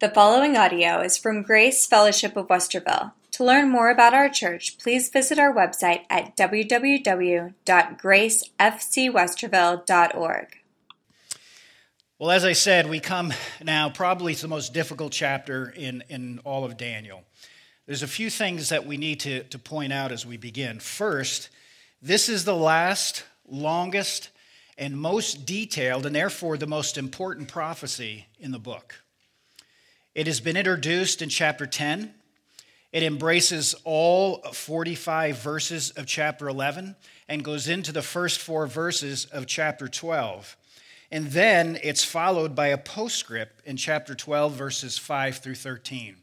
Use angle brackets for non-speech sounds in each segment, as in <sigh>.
The following audio is from Grace Fellowship of Westerville. To learn more about our church, please visit our website at www.gracefcwesterville.org. Well, as I said, we come now probably to the most difficult chapter in, in all of Daniel. There's a few things that we need to, to point out as we begin. First, this is the last, longest, and most detailed, and therefore the most important prophecy in the book. It has been introduced in chapter 10. It embraces all 45 verses of chapter 11 and goes into the first four verses of chapter 12. And then it's followed by a postscript in chapter 12, verses 5 through 13.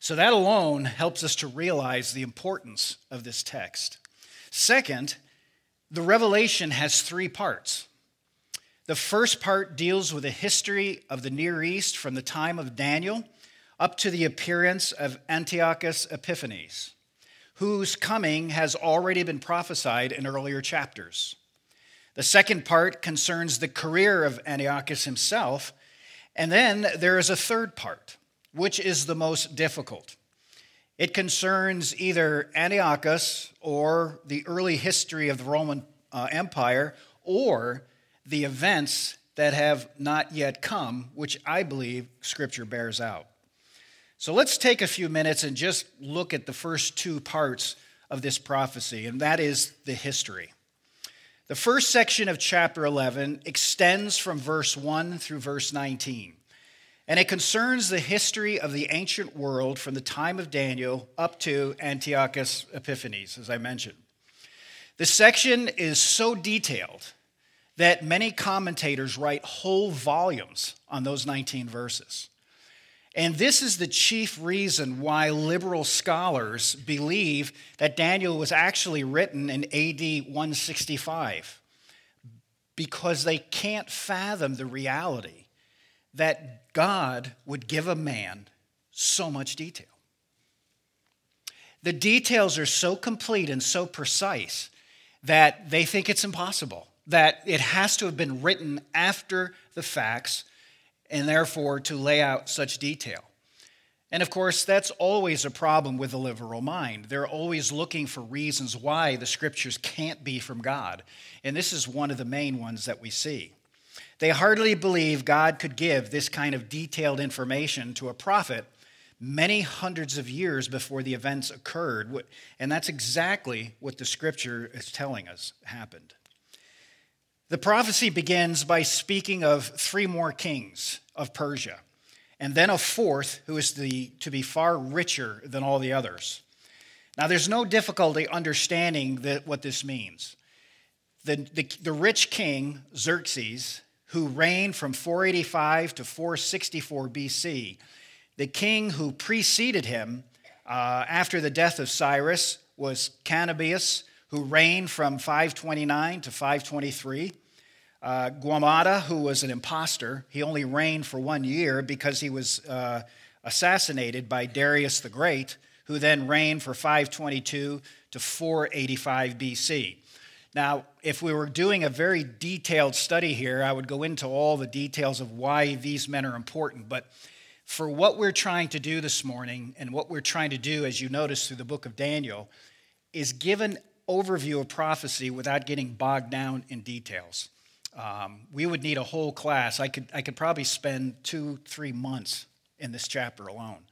So that alone helps us to realize the importance of this text. Second, the revelation has three parts. The first part deals with the history of the Near East from the time of Daniel up to the appearance of Antiochus Epiphanes, whose coming has already been prophesied in earlier chapters. The second part concerns the career of Antiochus himself. And then there is a third part, which is the most difficult. It concerns either Antiochus or the early history of the Roman uh, Empire or the events that have not yet come, which I believe Scripture bears out. So let's take a few minutes and just look at the first two parts of this prophecy, and that is the history. The first section of chapter 11 extends from verse 1 through verse 19, and it concerns the history of the ancient world from the time of Daniel up to Antiochus Epiphanes, as I mentioned. This section is so detailed that many commentators write whole volumes on those 19 verses. And this is the chief reason why liberal scholars believe that Daniel was actually written in AD 165, because they can't fathom the reality that God would give a man so much detail. The details are so complete and so precise that they think it's impossible that it has to have been written after the facts and therefore to lay out such detail. And of course, that's always a problem with the liberal mind. They're always looking for reasons why the scriptures can't be from God. And this is one of the main ones that we see. They hardly believe God could give this kind of detailed information to a prophet many hundreds of years before the events occurred. And that's exactly what the scripture is telling us happened. The prophecy begins by speaking of three more kings of Persia, and then a fourth who is the, to be far richer than all the others. Now, there's no difficulty understanding what this means. The, the, the rich king, Xerxes, who reigned from 485 to 464 BC, the king who preceded him uh, after the death of Cyrus was Canobius, who reigned from 529 to 523. Uh, Gaumata, who was an impostor, he only reigned for one year because he was uh, assassinated by Darius the Great, who then reigned for 522 to 485 BC. Now, if we were doing a very detailed study here, I would go into all the details of why these men are important. But for what we're trying to do this morning, and what we're trying to do, as you notice through the book of Daniel, is give an overview of prophecy without getting bogged down in details. Um, we would need a whole class. I could, I could probably spend two, three months in this chapter alone.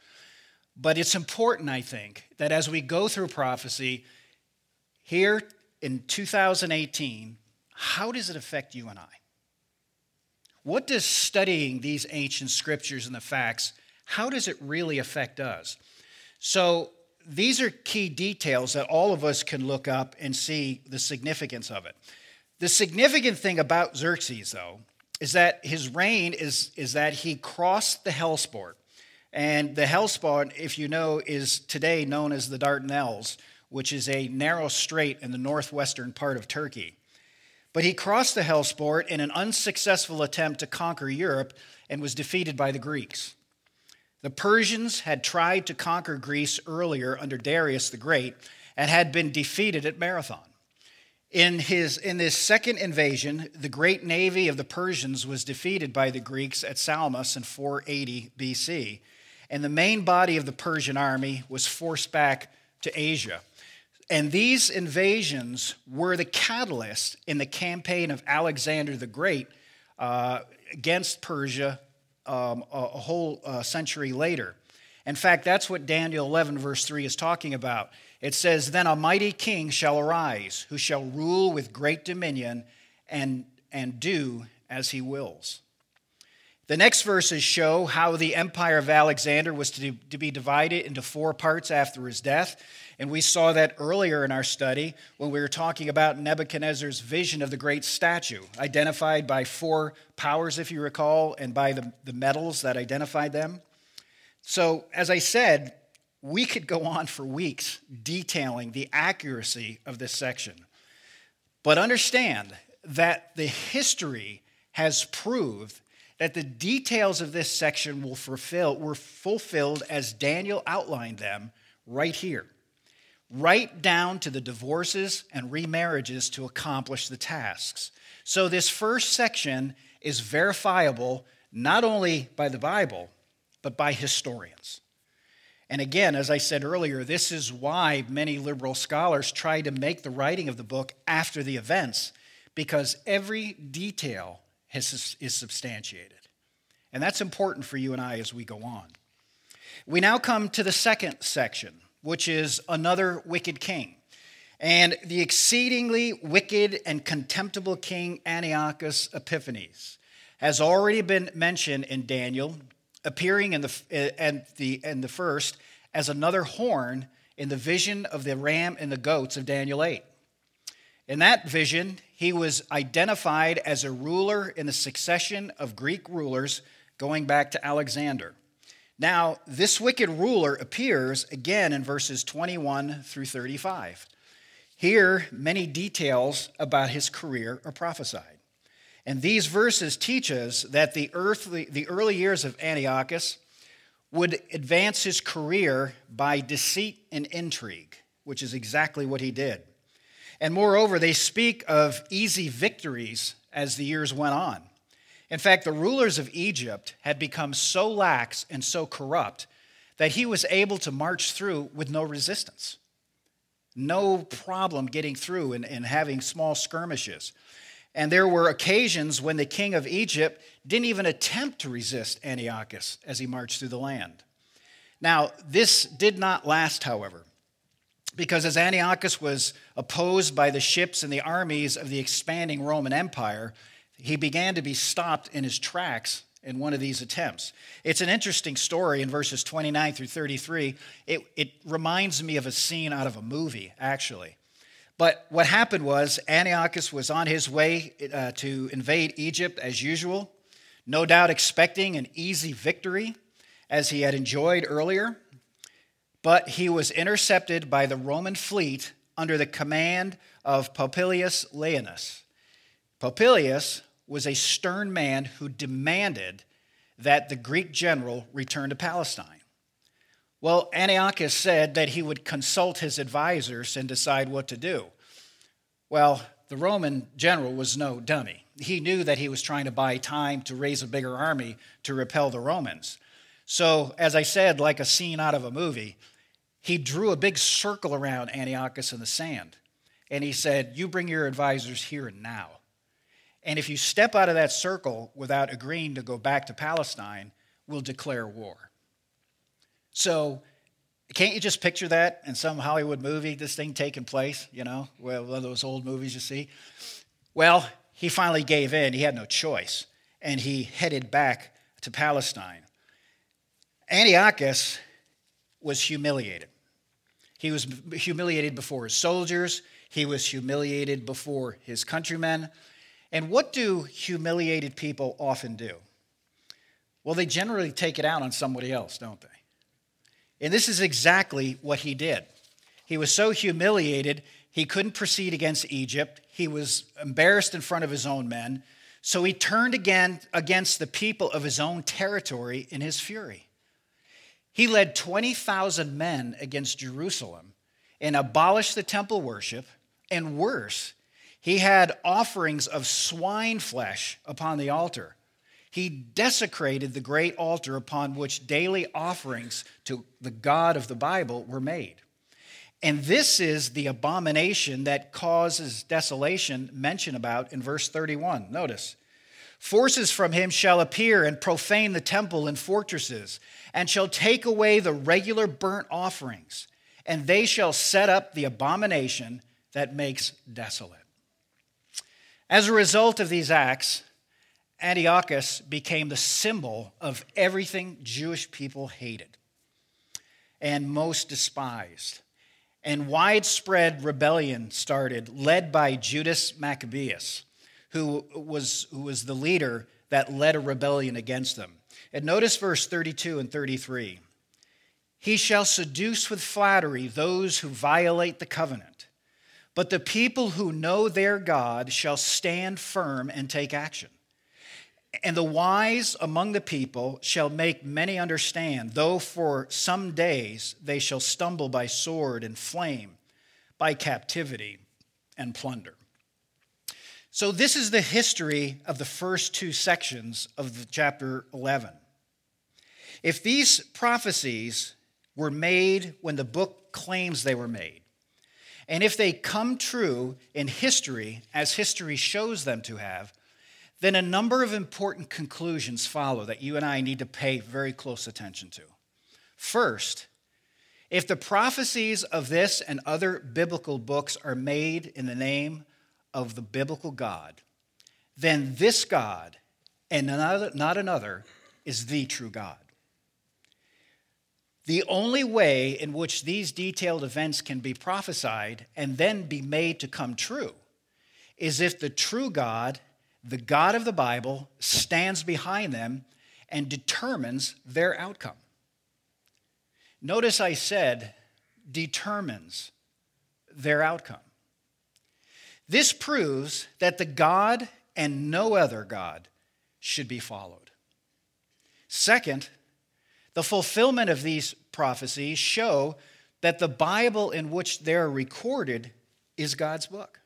But it's important, I think, that as we go through prophecy here in 2018, how does it affect you and I? What does studying these ancient scriptures and the facts, how does it really affect us? So these are key details that all of us can look up and see the significance of it. The significant thing about Xerxes, though, is that his reign is, is that he crossed the Hellespont. And the Hellespont, if you know, is today known as the Dardanelles, which is a narrow strait in the northwestern part of Turkey. But he crossed the Hellespont in an unsuccessful attempt to conquer Europe and was defeated by the Greeks. The Persians had tried to conquer Greece earlier under Darius the Great and had been defeated at Marathon. In, his, in this second invasion, the great navy of the Persians was defeated by the Greeks at Salamis in 480 BC, and the main body of the Persian army was forced back to Asia. And these invasions were the catalyst in the campaign of Alexander the Great uh, against Persia um, a, a, whole uh, century later. In fact, that's what Daniel 11, verse 3 is talking about. It says, Then a mighty king shall arise, who shall rule with great dominion and, and do as he wills. The next verses show how the empire of Alexander was to, to be divided into four parts after his death. And we saw that earlier in our study when we were talking about Nebuchadnezzar's vision of the great statue, identified by four powers, if you recall, and by the, the metals that identified them. So, as I said, we could go on for weeks detailing the accuracy of this section. But understand that the history has proved that the details of this section will fulfill, were fulfilled as Daniel outlined them right here, right down to the divorces and remarriages to accomplish the tasks. So, this first section is verifiable not only by the Bible, but by historians. And again, as I said earlier, this is why many liberal scholars try to make the writing of the book after the events, because every detail has, is substantiated. And that's important for you and I as we go on. We now come to the second section, which is another wicked king. And the exceedingly wicked and contemptible king Antiochus Epiphanes has already been mentioned in Daniel appearing in the, and the, and the first as another horn in the vision of the ram and the goats of Daniel 8. In that vision, he was identified as a ruler in the succession of Greek rulers going back to Alexander. Now, this wicked ruler appears again in verses 21 through 35. Here, many details about his career are prophesied. And these verses teach us that the, earthly, the early years of Antiochus would advance his career by deceit and intrigue, which is exactly what he did. And moreover, they speak of easy victories as the years went on. In fact, the rulers of Egypt had become so lax and so corrupt that he was able to march through with no resistance. No problem getting through and, and having small skirmishes. And there were occasions when the king of Egypt didn't even attempt to resist Antiochus as he marched through the land. Now, this did not last, however, because as Antiochus was opposed by the ships and the armies of the expanding Roman Empire, he began to be stopped in his tracks in one of these attempts. It's an interesting story in verses 29 through 33. It, it reminds me of a scene out of a movie, actually. But what happened was Antiochus was on his way uh, to invade Egypt as usual, no doubt expecting an easy victory as he had enjoyed earlier. But he was intercepted by the Roman fleet under the command of Popilius Laenas. Popilius was a stern man who demanded that the Greek general return to Palestine. Well, Antiochus said that he would consult his advisors and decide what to do. Well, the Roman general was no dummy. He knew that he was trying to buy time to raise a bigger army to repel the Romans. So, as I said, like a scene out of a movie, he drew a big circle around Antiochus in the sand. And he said, You bring your advisors here and now. And if you step out of that circle without agreeing to go back to Palestine, we'll declare war. So, can't you just picture that in some Hollywood movie, this thing taking place, you know, one of those old movies you see? Well, he finally gave in. He had no choice. And he headed back to Palestine. Antiochus was humiliated. He was humiliated before his soldiers, he was humiliated before his countrymen. And what do humiliated people often do? Well, they generally take it out on somebody else, don't they? And this is exactly what he did. He was so humiliated, he couldn't proceed against Egypt. He was embarrassed in front of his own men. So he turned again against the people of his own territory in his fury. He led 20,000 men against Jerusalem and abolished the temple worship. And worse, He had offerings of swine flesh upon the altar. He desecrated the great altar upon which daily offerings to the God of the Bible were made. And this is the abomination that causes desolation mentioned about in verse 31. Notice, forces from him shall appear and profane the temple and fortresses, and shall take away the regular burnt offerings, and they shall set up the abomination that makes desolate. As a result of these acts, Antiochus became the symbol of everything Jewish people hated and most despised. And widespread rebellion started, led by Judas Maccabeus, who was, who was the leader that led a rebellion against them. And notice verse 32 and 33. He shall seduce with flattery those who violate the covenant, but the people who know their God shall stand firm and take action. And the wise among the people shall make many understand, though for some days they shall stumble by sword and flame, by captivity and plunder. So, this is the history of the first two sections of chapter 11. If these prophecies were made when the book claims they were made, and if they come true in history as history shows them to have, then a number of important conclusions follow that you and I need to pay very close attention to. First, if the prophecies of this and other biblical books are made in the name of the biblical God, then this God and not another is the true God. The only way in which these detailed events can be prophesied and then be made to come true is if the true God the God of the Bible stands behind them and determines their outcome. Notice I said determines their outcome. This proves that the God and no other God should be followed. Second, the fulfillment of these prophecies show that the Bible in which they're recorded is God's book.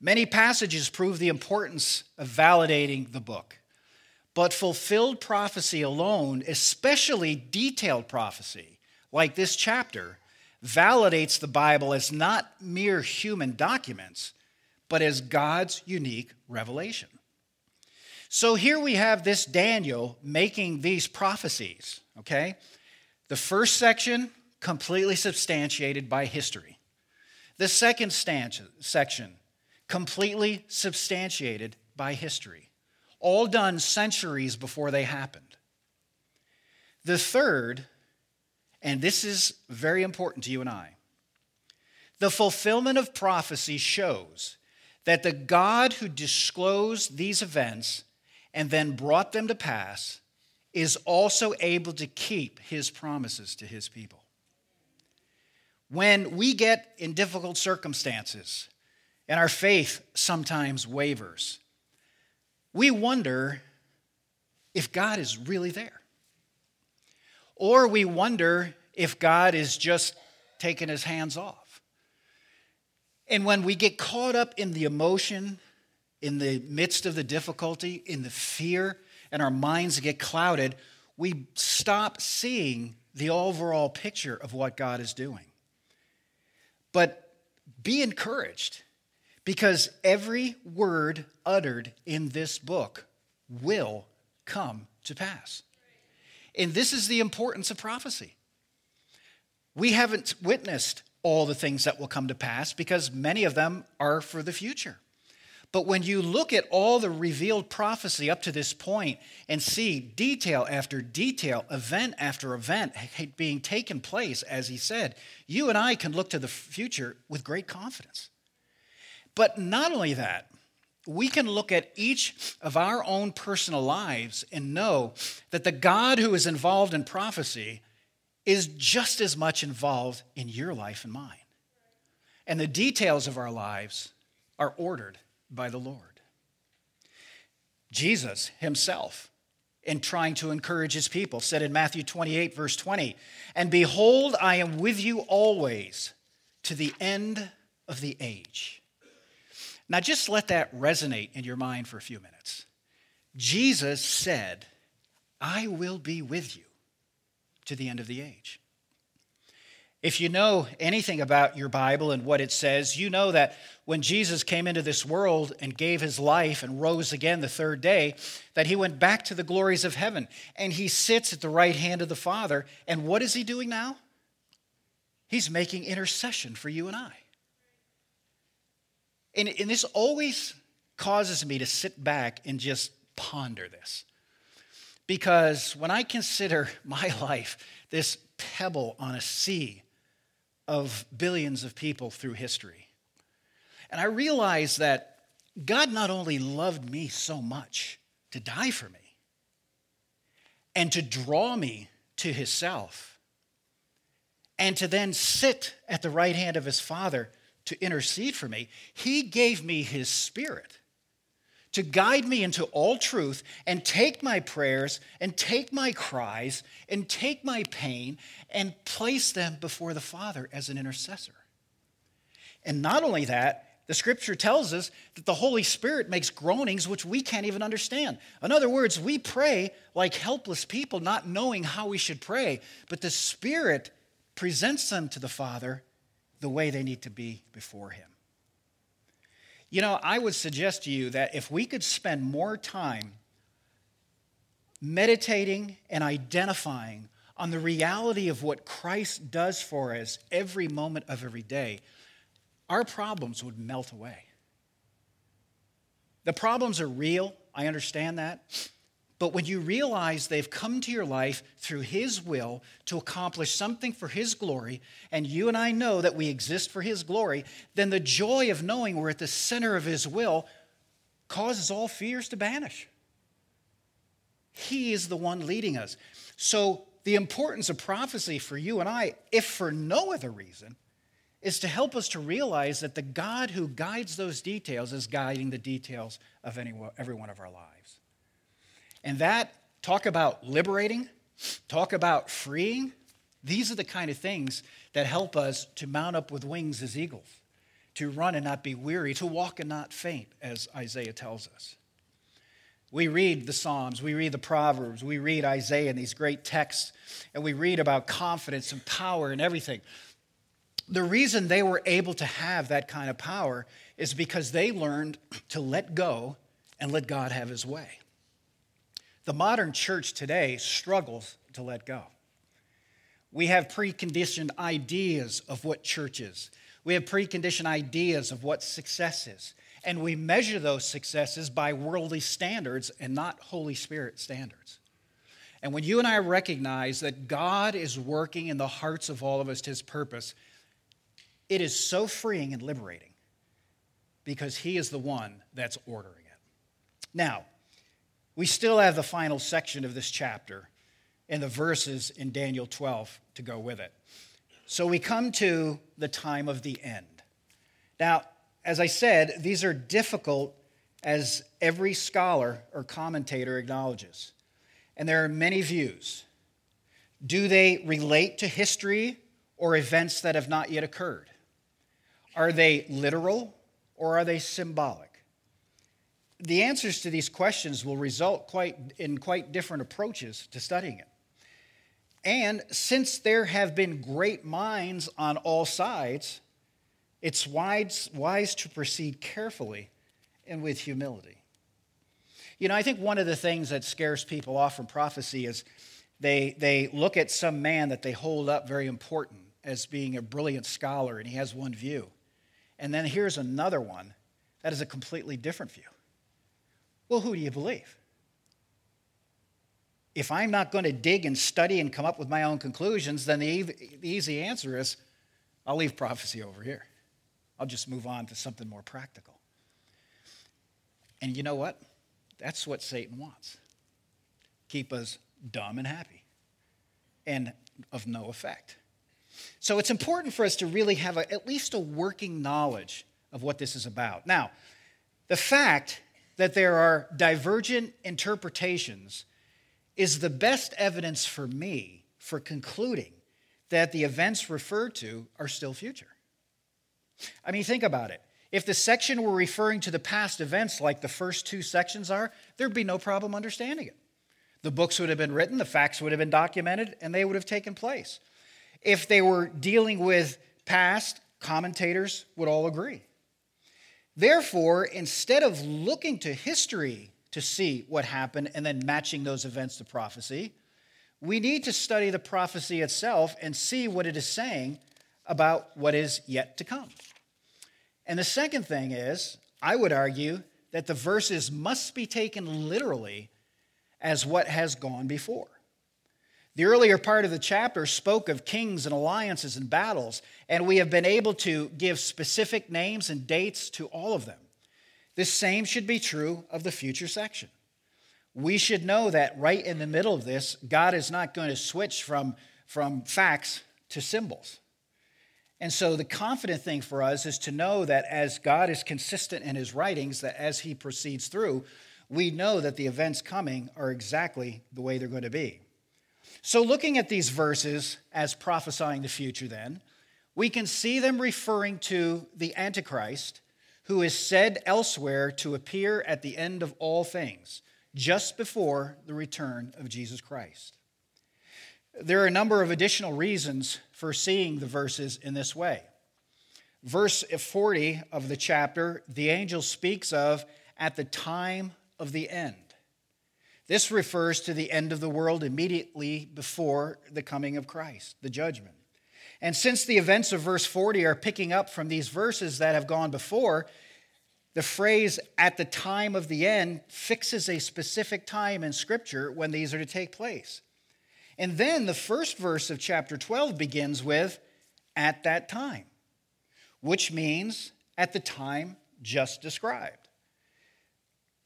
Many passages prove the importance of validating the book. But fulfilled prophecy alone, especially detailed prophecy, like this chapter, validates the Bible as not mere human documents, but as God's unique revelation. So here we have this Daniel making these prophecies, okay? The first section, completely substantiated by history. The second section, completely substantiated by history, all done centuries before they happened. The third, and this is very important to you and I, the fulfillment of prophecy shows that the God who disclosed these events and then brought them to pass is also able to keep his promises to his people. When we get in difficult circumstances, and our faith sometimes wavers. We wonder if God is really there. Or we wonder if God is just taking his hands off. And when we get caught up in the emotion, in the midst of the difficulty, in the fear, and our minds get clouded, we stop seeing the overall picture of what God is doing. But be encouraged because every word uttered in this book will come to pass. And this is the importance of prophecy. We haven't witnessed all the things that will come to pass because many of them are for the future. But when you look at all the revealed prophecy up to this point and see detail after detail, event after event being taken place, as he said, you and I can look to the future with great confidence. But not only that, we can look at each of our own personal lives and know that the God who is involved in prophecy is just as much involved in your life and mine. And the details of our lives are ordered by the Lord. Jesus himself, in trying to encourage his people, said in Matthew 28, verse 20, And behold, I am with you always to the end of the age. Now, just let that resonate in your mind for a few minutes. Jesus said, I will be with you to the end of the age. If you know anything about your Bible and what it says, you know that when Jesus came into this world and gave his life and rose again the third day, that he went back to the glories of heaven and he sits at the right hand of the Father. And what is he doing now? He's making intercession for you and I. And, and this always causes me to sit back and just ponder this. Because when I consider <laughs> my life, this pebble on a sea of billions of people through history, and I realize that God not only loved me so much to die for me and to draw me to himself, and to then sit at the right hand of his Father to intercede for me, he gave me his spirit to guide me into all truth and take my prayers and take my cries and take my pain and place them before the Father as an intercessor. And not only that, the scripture tells us that the Holy Spirit makes groanings which we can't even understand. In other words, we pray like helpless people, not knowing how we should pray, but the Spirit presents them to the Father the way they need to be before Him. You know, I would suggest to you that if we could spend more time meditating and identifying on the reality of what Christ does for us every moment of every day, our problems would melt away. The problems are real, I understand that. But when you realize they've come to your life through His will to accomplish something for His glory, and you and I know that we exist for His glory, then the joy of knowing we're at the center of His will causes all fears to banish. He is the one leading us. So, the importance of prophecy for you and I, if for no other reason, is to help us to realize that the God who guides those details is guiding the details of any, every one of our lives. And that, talk about liberating, talk about freeing. These are the kind of things that help us to mount up with wings as eagles, to run and not be weary, to walk and not faint, as Isaiah tells us. We read the Psalms, we read the Proverbs, we read Isaiah and these great texts, and we read about confidence and power and everything. The reason they were able to have that kind of power is because they learned to let go and let God have his way. The modern church today struggles to let go. We have preconditioned ideas of what church is. We have preconditioned ideas of what success is. And we measure those successes by worldly standards and not Holy Spirit standards. And when you and I recognize that God is working in the hearts of all of us to his purpose, it is so freeing and liberating because he is the one that's ordering it. Now, we still have the final section of this chapter and the verses in Daniel 12 to go with it. So we come to the time of the end. Now, as I said, these are difficult as every scholar or commentator acknowledges. And there are many views. Do they relate to history or events that have not yet occurred? Are they literal or are they symbolic? The answers to these questions will result quite in quite different approaches to studying it. And since there have been great minds on all sides, it's wise, wise to proceed carefully and with humility. You know, I think one of the things that scares people off from prophecy is they, they look at some man that they hold up very important as being a brilliant scholar, and he has one view. And then here's another one that is a completely different view. Well, who do you believe? If I'm not going to dig and study and come up with my own conclusions, then the, the easy answer is I'll leave prophecy over here. I'll just move on to something more practical. And you know what? That's what Satan wants. Keep us dumb and happy and of no effect. So it's important for us to really have a, at least a working knowledge of what this is about. Now, the fact that there are divergent interpretations is the best evidence for me for concluding that the events referred to are still future. I mean, think about it. If the section were referring to the past events like the first two sections are, there'd be no problem understanding it. The books would have been written, the facts would have been documented, and they would have taken place. If they were dealing with past, commentators would all agree. Therefore, instead of looking to history to see what happened and then matching those events to prophecy, we need to study the prophecy itself and see what it is saying about what is yet to come. And the second thing is, I would argue that the verses must be taken literally as what has gone before. The earlier part of the chapter spoke of kings and alliances and battles, and we have been able to give specific names and dates to all of them. The same should be true of the future section. We should know that right in the middle of this, God is not going to switch from, from facts to symbols. And so the confident thing for us is to know that as God is consistent in his writings, that as he proceeds through, we know that the events coming are exactly the way they're going to be. So, looking at these verses as prophesying the future, then, we can see them referring to the Antichrist, who is said elsewhere to appear at the end of all things, just before the return of Jesus Christ. There are a number of additional reasons for seeing the verses in this way. Verse 40 of the chapter, the angel speaks of at the time of the end. This refers to the end of the world immediately before the coming of Christ, the judgment. And since the events of verse 40 are picking up from these verses that have gone before, the phrase at the time of the end fixes a specific time in Scripture when these are to take place. And then the first verse of chapter 12 begins with, at that time, which means at the time just described.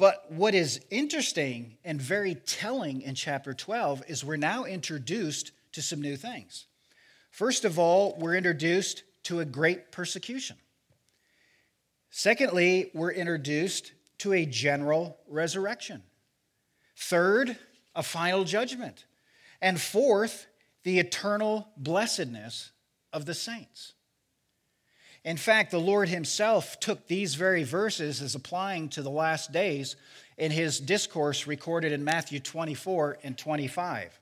But what is interesting and very telling in chapter 12 is we're now introduced to some new things. First of all, we're introduced to a great persecution. Secondly, we're introduced to a general resurrection. Third, a final judgment. And fourth, the eternal blessedness of the saints. In fact, the Lord Himself took these very verses as applying to the last days in His discourse recorded in Matthew 24 and 25.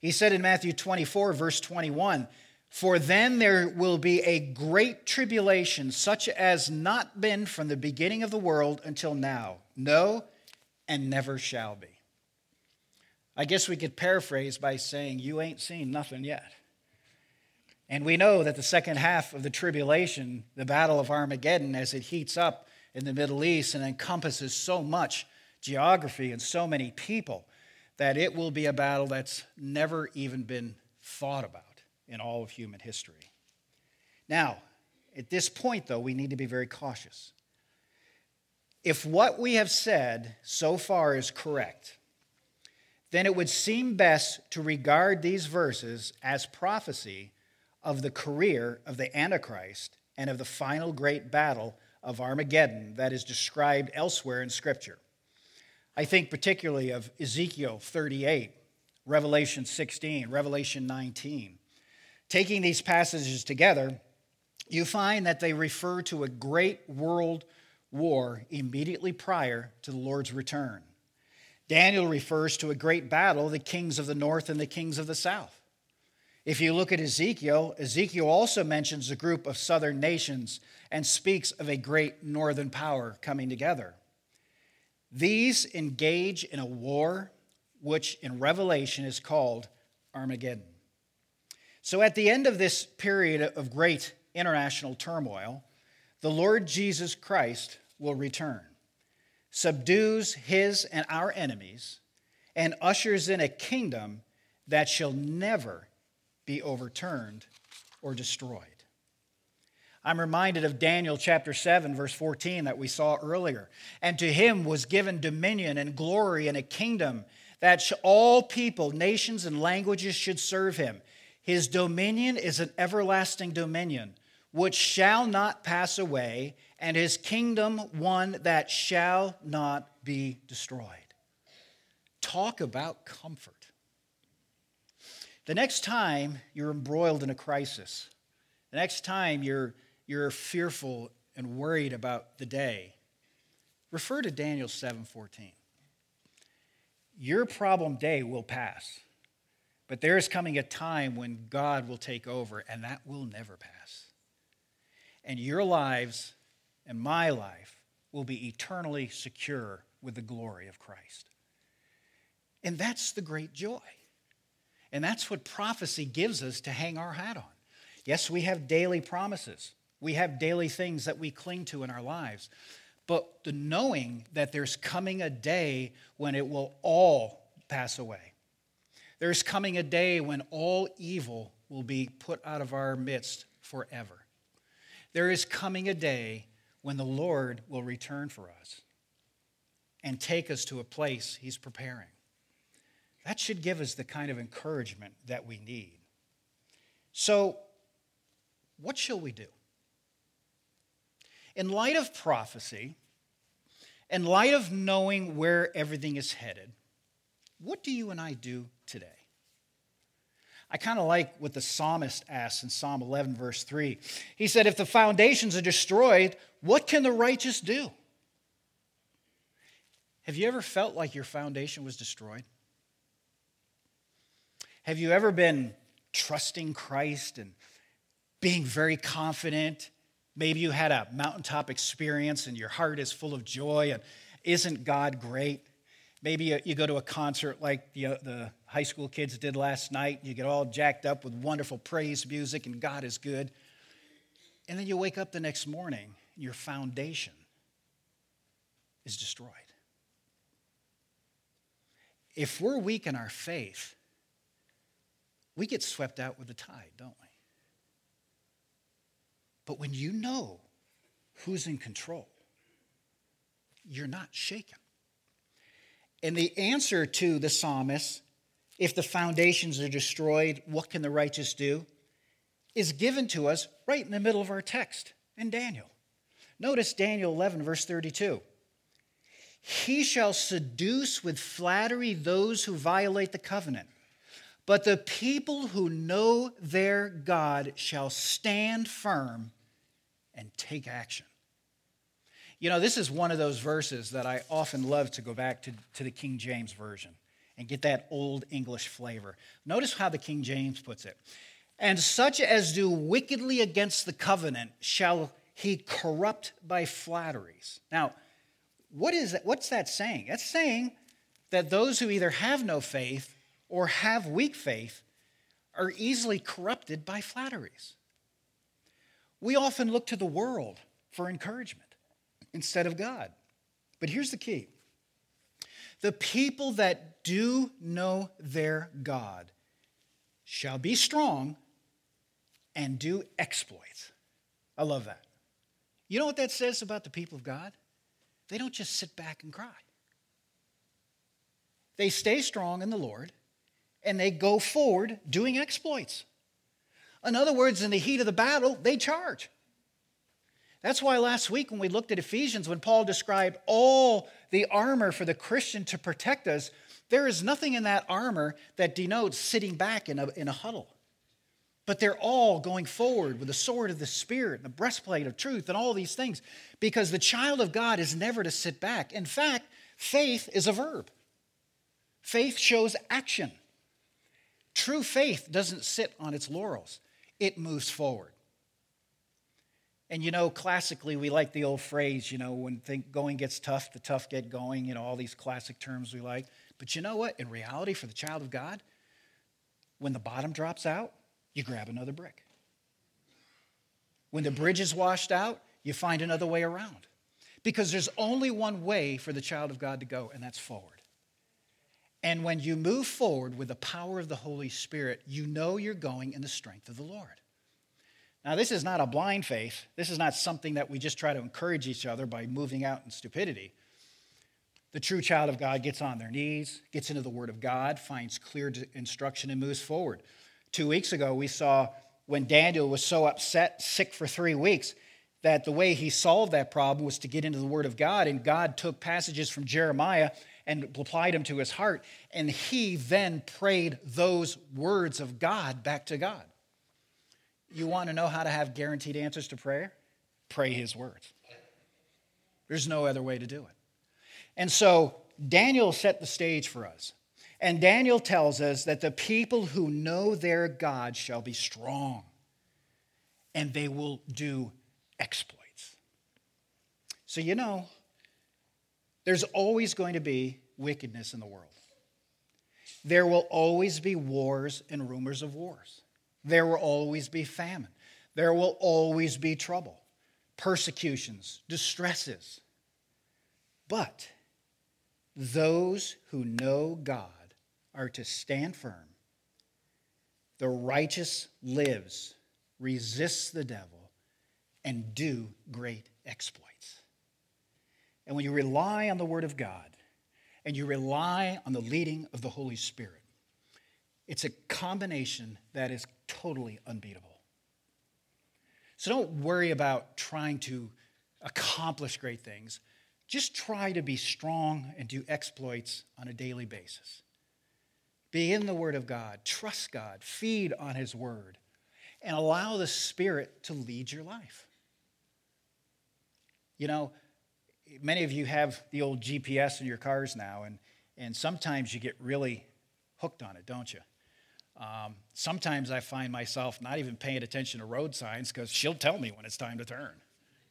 He said in Matthew 24, verse 21, For then there will be a great tribulation, such as not been from the beginning of the world until now, no, and never shall be. I guess we could paraphrase by saying, You ain't seen nothing yet. And we know that the second half of the tribulation, the Battle of Armageddon, as it heats up in the Middle East and encompasses so much geography and so many people, that it will be a battle that's never even been thought about in all of human history. Now, at this point, though, we need to be very cautious. If what we have said so far is correct, then it would seem best to regard these verses as prophecy of the career of the Antichrist and of the final great battle of Armageddon that is described elsewhere in Scripture. I think particularly of Ezekiel 38, Revelation 16, Revelation 19. Taking these passages together, you find that they refer to a great world war immediately prior to the Lord's return. Daniel refers to a great battle, the kings of the north and the kings of the south. If you look at Ezekiel, Ezekiel also mentions a group of southern nations and speaks of a great northern power coming together. These engage in a war which in Revelation is called Armageddon. So at the end of this period of great international turmoil, the Lord Jesus Christ will return subdues his and our enemies, and ushers in a kingdom that shall never be overturned or destroyed. I'm reminded of Daniel chapter 7, verse 14, that we saw earlier. And to him was given dominion and glory and a kingdom that all people, nations, and languages should serve him. His dominion is an everlasting dominion which shall not pass away, and his kingdom one that shall not be destroyed. Talk about comfort. The next time you're embroiled in a crisis, the next time you're, you're fearful and worried about the day, refer to Daniel 7:14. Your problem day will pass, but there is coming a time when God will take over, and that will never pass. And your lives and my life will be eternally secure with the glory of Christ. And that's the great joy. And that's what prophecy gives us to hang our hat on. Yes, we have daily promises, we have daily things that we cling to in our lives. But the knowing that there's coming a day when it will all pass away. There's coming a day when all evil will be put out of our midst forever. There is coming a day when the Lord will return for us and take us to a place He's preparing. That should give us the kind of encouragement that we need. So, what shall we do? In light of prophecy, in light of knowing where everything is headed, what do you and I do today? I kind of like what the psalmist asks in Psalm 11, verse 3. He said, If the foundations are destroyed, what can the righteous do? Have you ever felt like your foundation was destroyed? Have you ever been trusting Christ and being very confident Maybe you had a mountaintop experience and your heart is full of joy and isn't God great? Maybe you go to a concert like the, uh, the high school kids did last night. You get all jacked up with wonderful praise music and God is good. And then you wake up the next morning and your foundation is destroyed. If we're weak in our faith, we get swept out with the tide, don't we? But when you know who's in control, you're not shaken. And the answer to the psalmist, if the foundations are destroyed, what can the righteous do? is given to us right in the middle of our text in Daniel. Notice Daniel 11, verse 32. He shall seduce with flattery those who violate the covenant. But the people who know their God shall stand firm and take action. You know, this is one of those verses that I often love to go back to, to the King James Version and get that old English flavor. Notice how the King James puts it. And such as do wickedly against the covenant shall he corrupt by flatteries. Now, what is that, what's that saying? That's saying that those who either have no faith or have weak faith are easily corrupted by flatteries. We often look to the world for encouragement instead of God. But here's the key the people that do know their God shall be strong and do exploits. I love that. You know what that says about the people of God? They don't just sit back and cry. They stay strong in the Lord and they go forward doing exploits. In other words, in the heat of the battle, they charge. That's why last week, when we looked at Ephesians, when Paul described all the armor for the Christian to protect us, there is nothing in that armor that denotes sitting back in a, in a huddle. But they're all going forward with the sword of the Spirit and the breastplate of truth and all these things because the child of God is never to sit back. In fact, faith is a verb, faith shows action. True faith doesn't sit on its laurels it moves forward. And you know, classically, we like the old phrase, you know, when think going gets tough, the tough get going, you know, all these classic terms we like. But you know what? In reality, for the child of God, when the bottom drops out, you grab another brick. When the bridge is washed out, you find another way around. Because there's only one way for the child of God to go, and that's forward. And when you move forward with the power of the Holy Spirit, you know you're going in the strength of the Lord. Now, this is not a blind faith. This is not something that we just try to encourage each other by moving out in stupidity. The true child of God gets on their knees, gets into the Word of God, finds clear instruction, and moves forward. Two weeks ago, we saw when Daniel was so upset, sick for three weeks, that the way he solved that problem was to get into the Word of God, and God took passages from Jeremiah and applied them to his heart. And he then prayed those words of God back to God. You want to know how to have guaranteed answers to prayer? pray his words. There's no other way to do it. And so Daniel set the stage for us. And Daniel tells us that the people who know their God shall be strong and they will do exploits. So, you know, there's always going to be wickedness in the world. There will always be wars and rumors of wars. There will always be famine. There will always be trouble, persecutions, distresses. But those who know God are to stand firm. The righteous lives, resists the devil, and do great exploits. And when you rely on the Word of God and you rely on the leading of the Holy Spirit, it's a combination that is totally unbeatable. So don't worry about trying to accomplish great things. Just try to be strong and do exploits on a daily basis. Be in the Word of God, trust God, feed on His Word, and allow the Spirit to lead your life. You know, many of you have the old GPS in your cars now, and, and sometimes you get really hooked on it, don't you? Um, sometimes I find myself not even paying attention to road signs because she'll tell me when it's time to turn,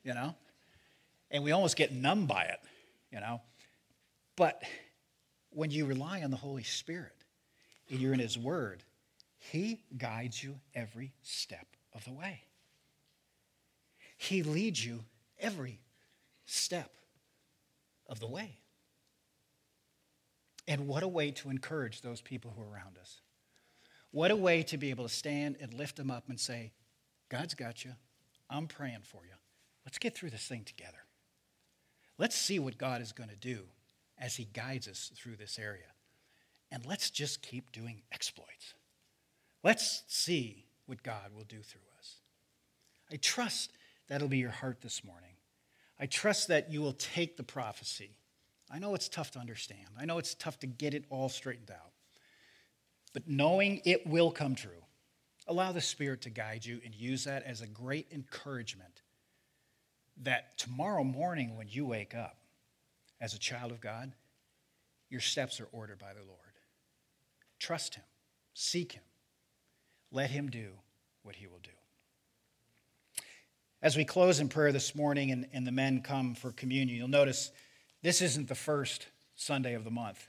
you know? And we almost get numb by it, you know? But when you rely on the Holy Spirit and you're in His Word, He guides you every step of the way. He leads you every step of the way. And what a way to encourage those people who are around us. What a way to be able to stand and lift them up and say, God's got you. I'm praying for you. Let's get through this thing together. Let's see what God is going to do as He guides us through this area. And let's just keep doing exploits. Let's see what God will do through us. I trust that'll be your heart this morning. I trust that you will take the prophecy. I know it's tough to understand, I know it's tough to get it all straightened out. But knowing it will come true, allow the Spirit to guide you and use that as a great encouragement that tomorrow morning when you wake up as a child of God, your steps are ordered by the Lord. Trust Him, seek Him, let Him do what He will do. As we close in prayer this morning and, and the men come for communion, you'll notice this isn't the first Sunday of the month.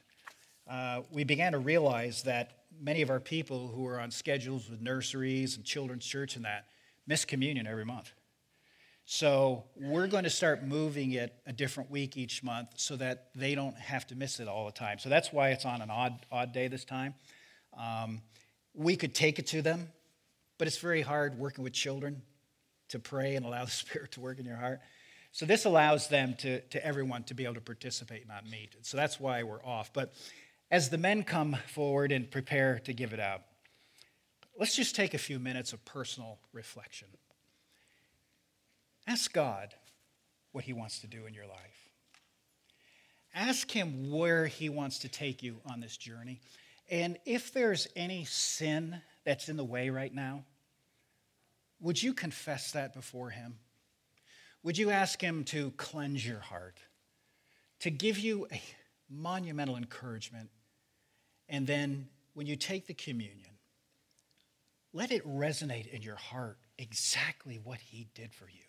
Uh, we began to realize that many of our people who are on schedules with nurseries and children's church and that miss communion every month. So we're going to start moving it a different week each month so that they don't have to miss it all the time. So that's why it's on an odd, odd day this time. Um, we could take it to them, but it's very hard working with children to pray and allow the <laughs> Spirit to work in your heart. So this allows them to, to everyone to be able to participate, not meet. So that's why we're off. But as the men come forward and prepare to give it out, let's just take a few minutes of personal reflection. Ask God what He wants to do in your life. Ask Him where He wants to take you on this journey. And if there's any sin that's in the way right now, would you confess that before Him? Would you ask Him to cleanse your heart, to give you a monumental encouragement, and then when you take the communion, let it resonate in your heart exactly what He did for you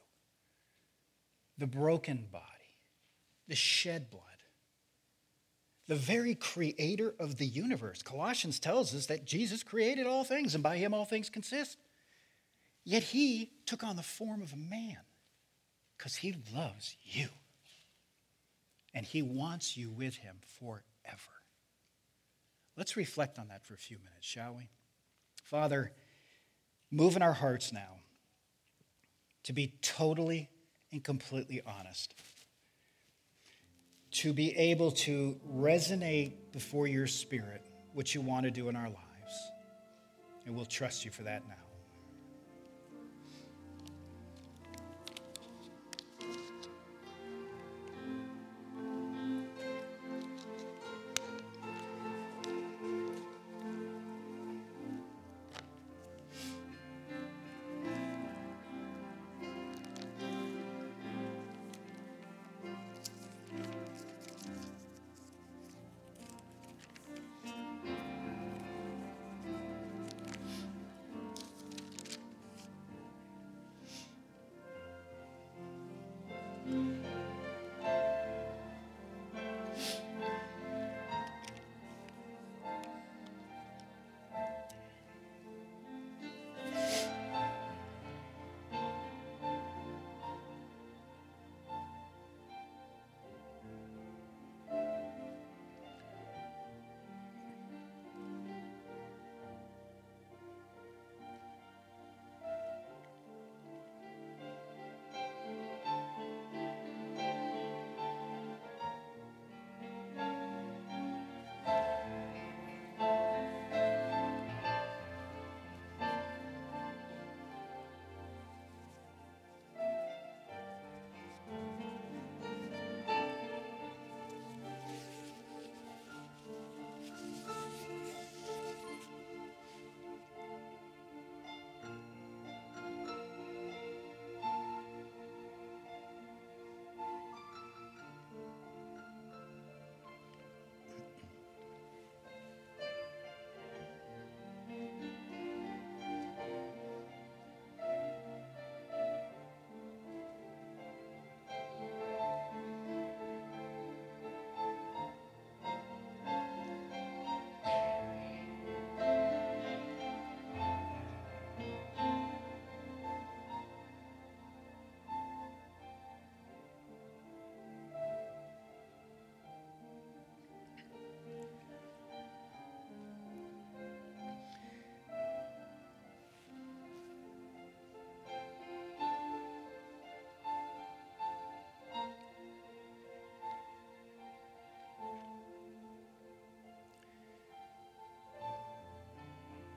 the broken body, the shed blood, the very creator of the universe. Colossians tells us that Jesus created all things, and by him all things consist. Yet he took on the form of a man because he loves you. And he wants you with him forever. Let's reflect on that for a few minutes, shall we? Father, move in our hearts now to be totally and completely honest. To be able to resonate before your spirit what you want to do in our lives. And we'll trust you for that now.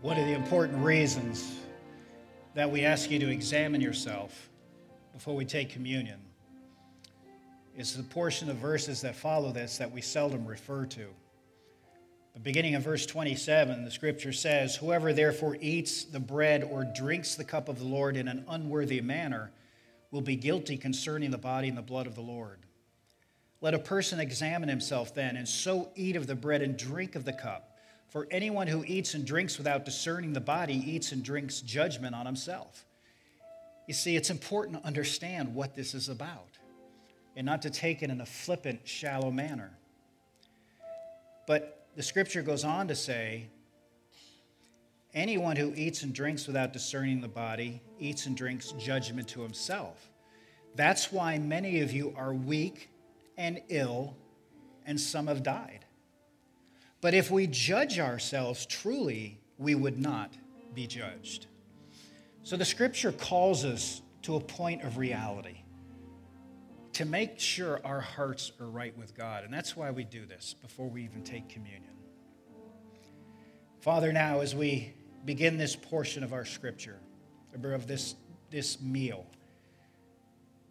One of the important reasons that we ask you to examine yourself before we take communion is the portion of verses that follow this that we seldom refer to. The beginning of verse 27, the scripture says, Whoever therefore eats the bread or drinks the cup of the Lord in an unworthy manner will be guilty concerning the body and the blood of the Lord. Let a person examine himself then, and so eat of the bread and drink of the cup. For anyone who eats and drinks without discerning the body eats and drinks judgment on himself. You see, it's important to understand what this is about and not to take it in a flippant, shallow manner. But the scripture goes on to say anyone who eats and drinks without discerning the body eats and drinks judgment to himself. That's why many of you are weak and ill, and some have died. But if we judge ourselves truly, we would not be judged. So the scripture calls us to a point of reality to make sure our hearts are right with God. And that's why we do this before we even take communion. Father, now as we begin this portion of our scripture, of this, this meal,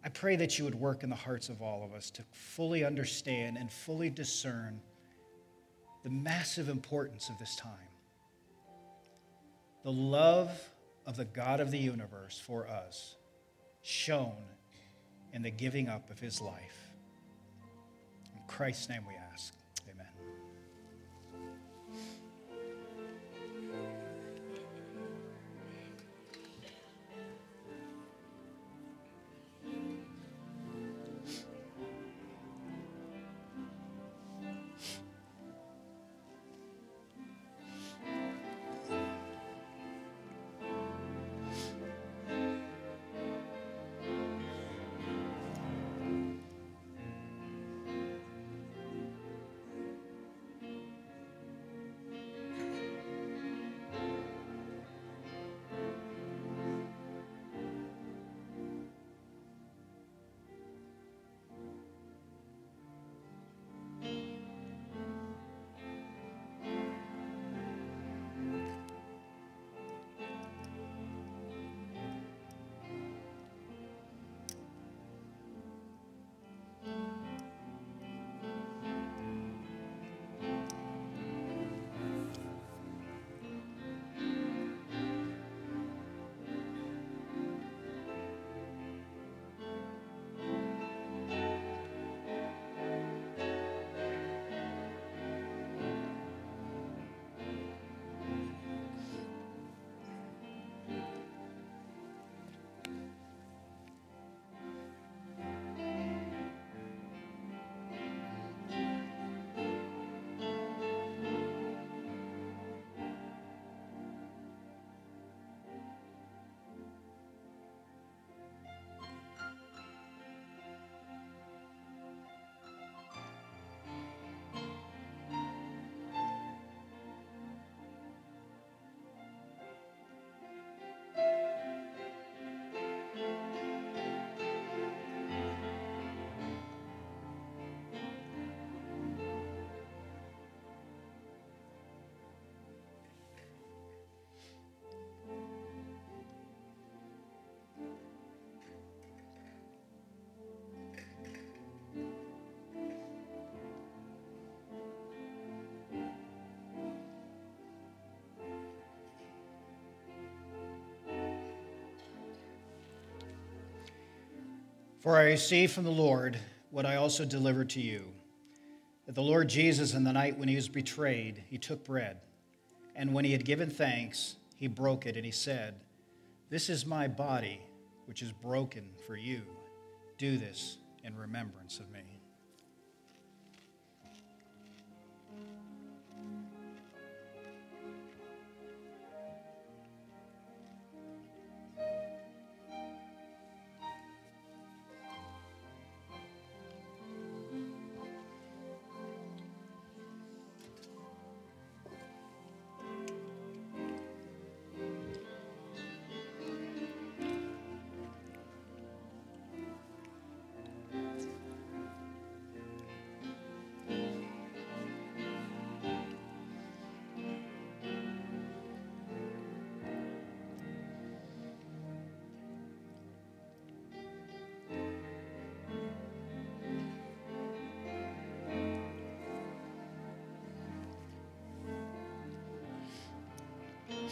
I pray that you would work in the hearts of all of us to fully understand and fully discern the massive importance of this time. The love of the God of the universe for us shown in the giving up of his life. In Christ's name we ask. For I received from the Lord what I also delivered to you that the Lord Jesus, in the night when he was betrayed, he took bread. And when he had given thanks, he broke it, and he said, This is my body, which is broken for you. Do this in remembrance of me.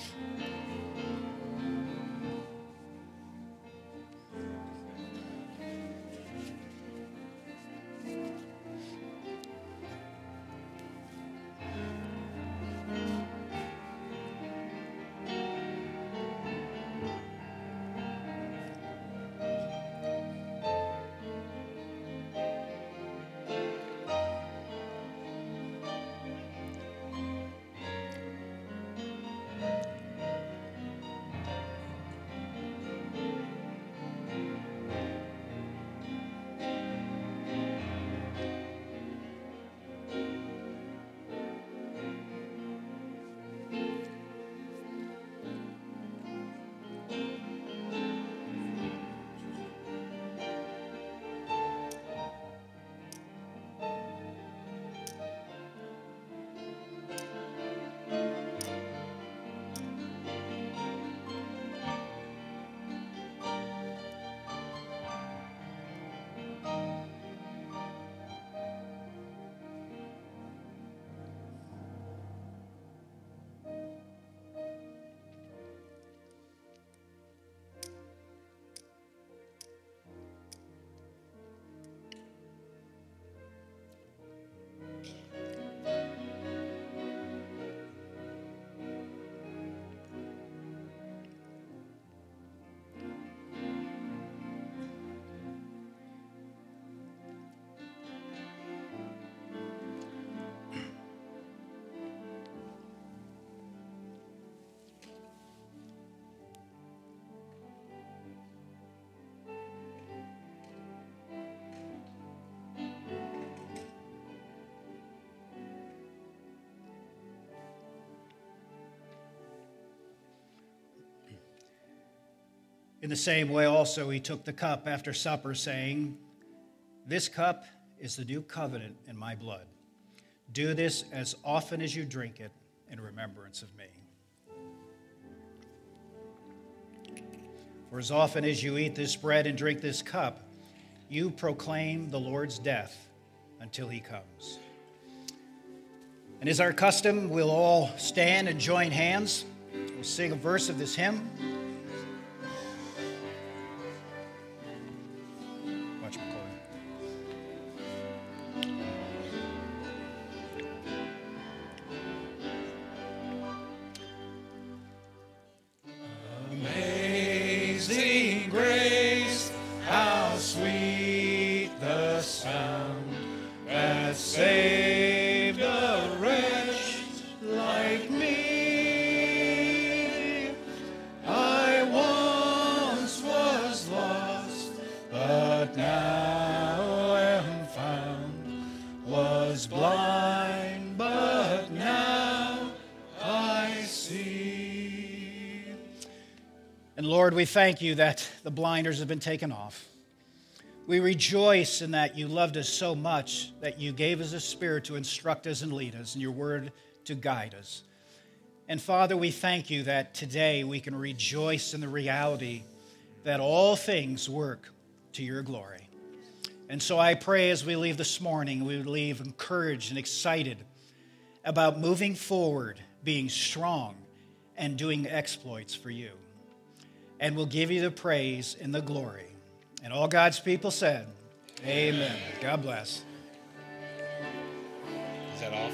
Jesus. In the same way, also, he took the cup after supper, saying, This cup is the new covenant in my blood. Do this as often as you drink it in remembrance of me. For as often as you eat this bread and drink this cup, you proclaim the Lord's death until he comes. And as our custom, we'll all stand and join hands. We'll sing a verse of this hymn. Thank you that the blinders have been taken off. We rejoice in that you loved us so much that you gave us a spirit to instruct us and lead us, and your word to guide us. And Father, we thank you that today we can rejoice in the reality that all things work to your glory. And so I pray as we leave this morning, we leave encouraged and excited about moving forward, being strong, and doing exploits for you and will give you the praise and the glory. And all God's people said, Amen. Amen. God bless. Is that off?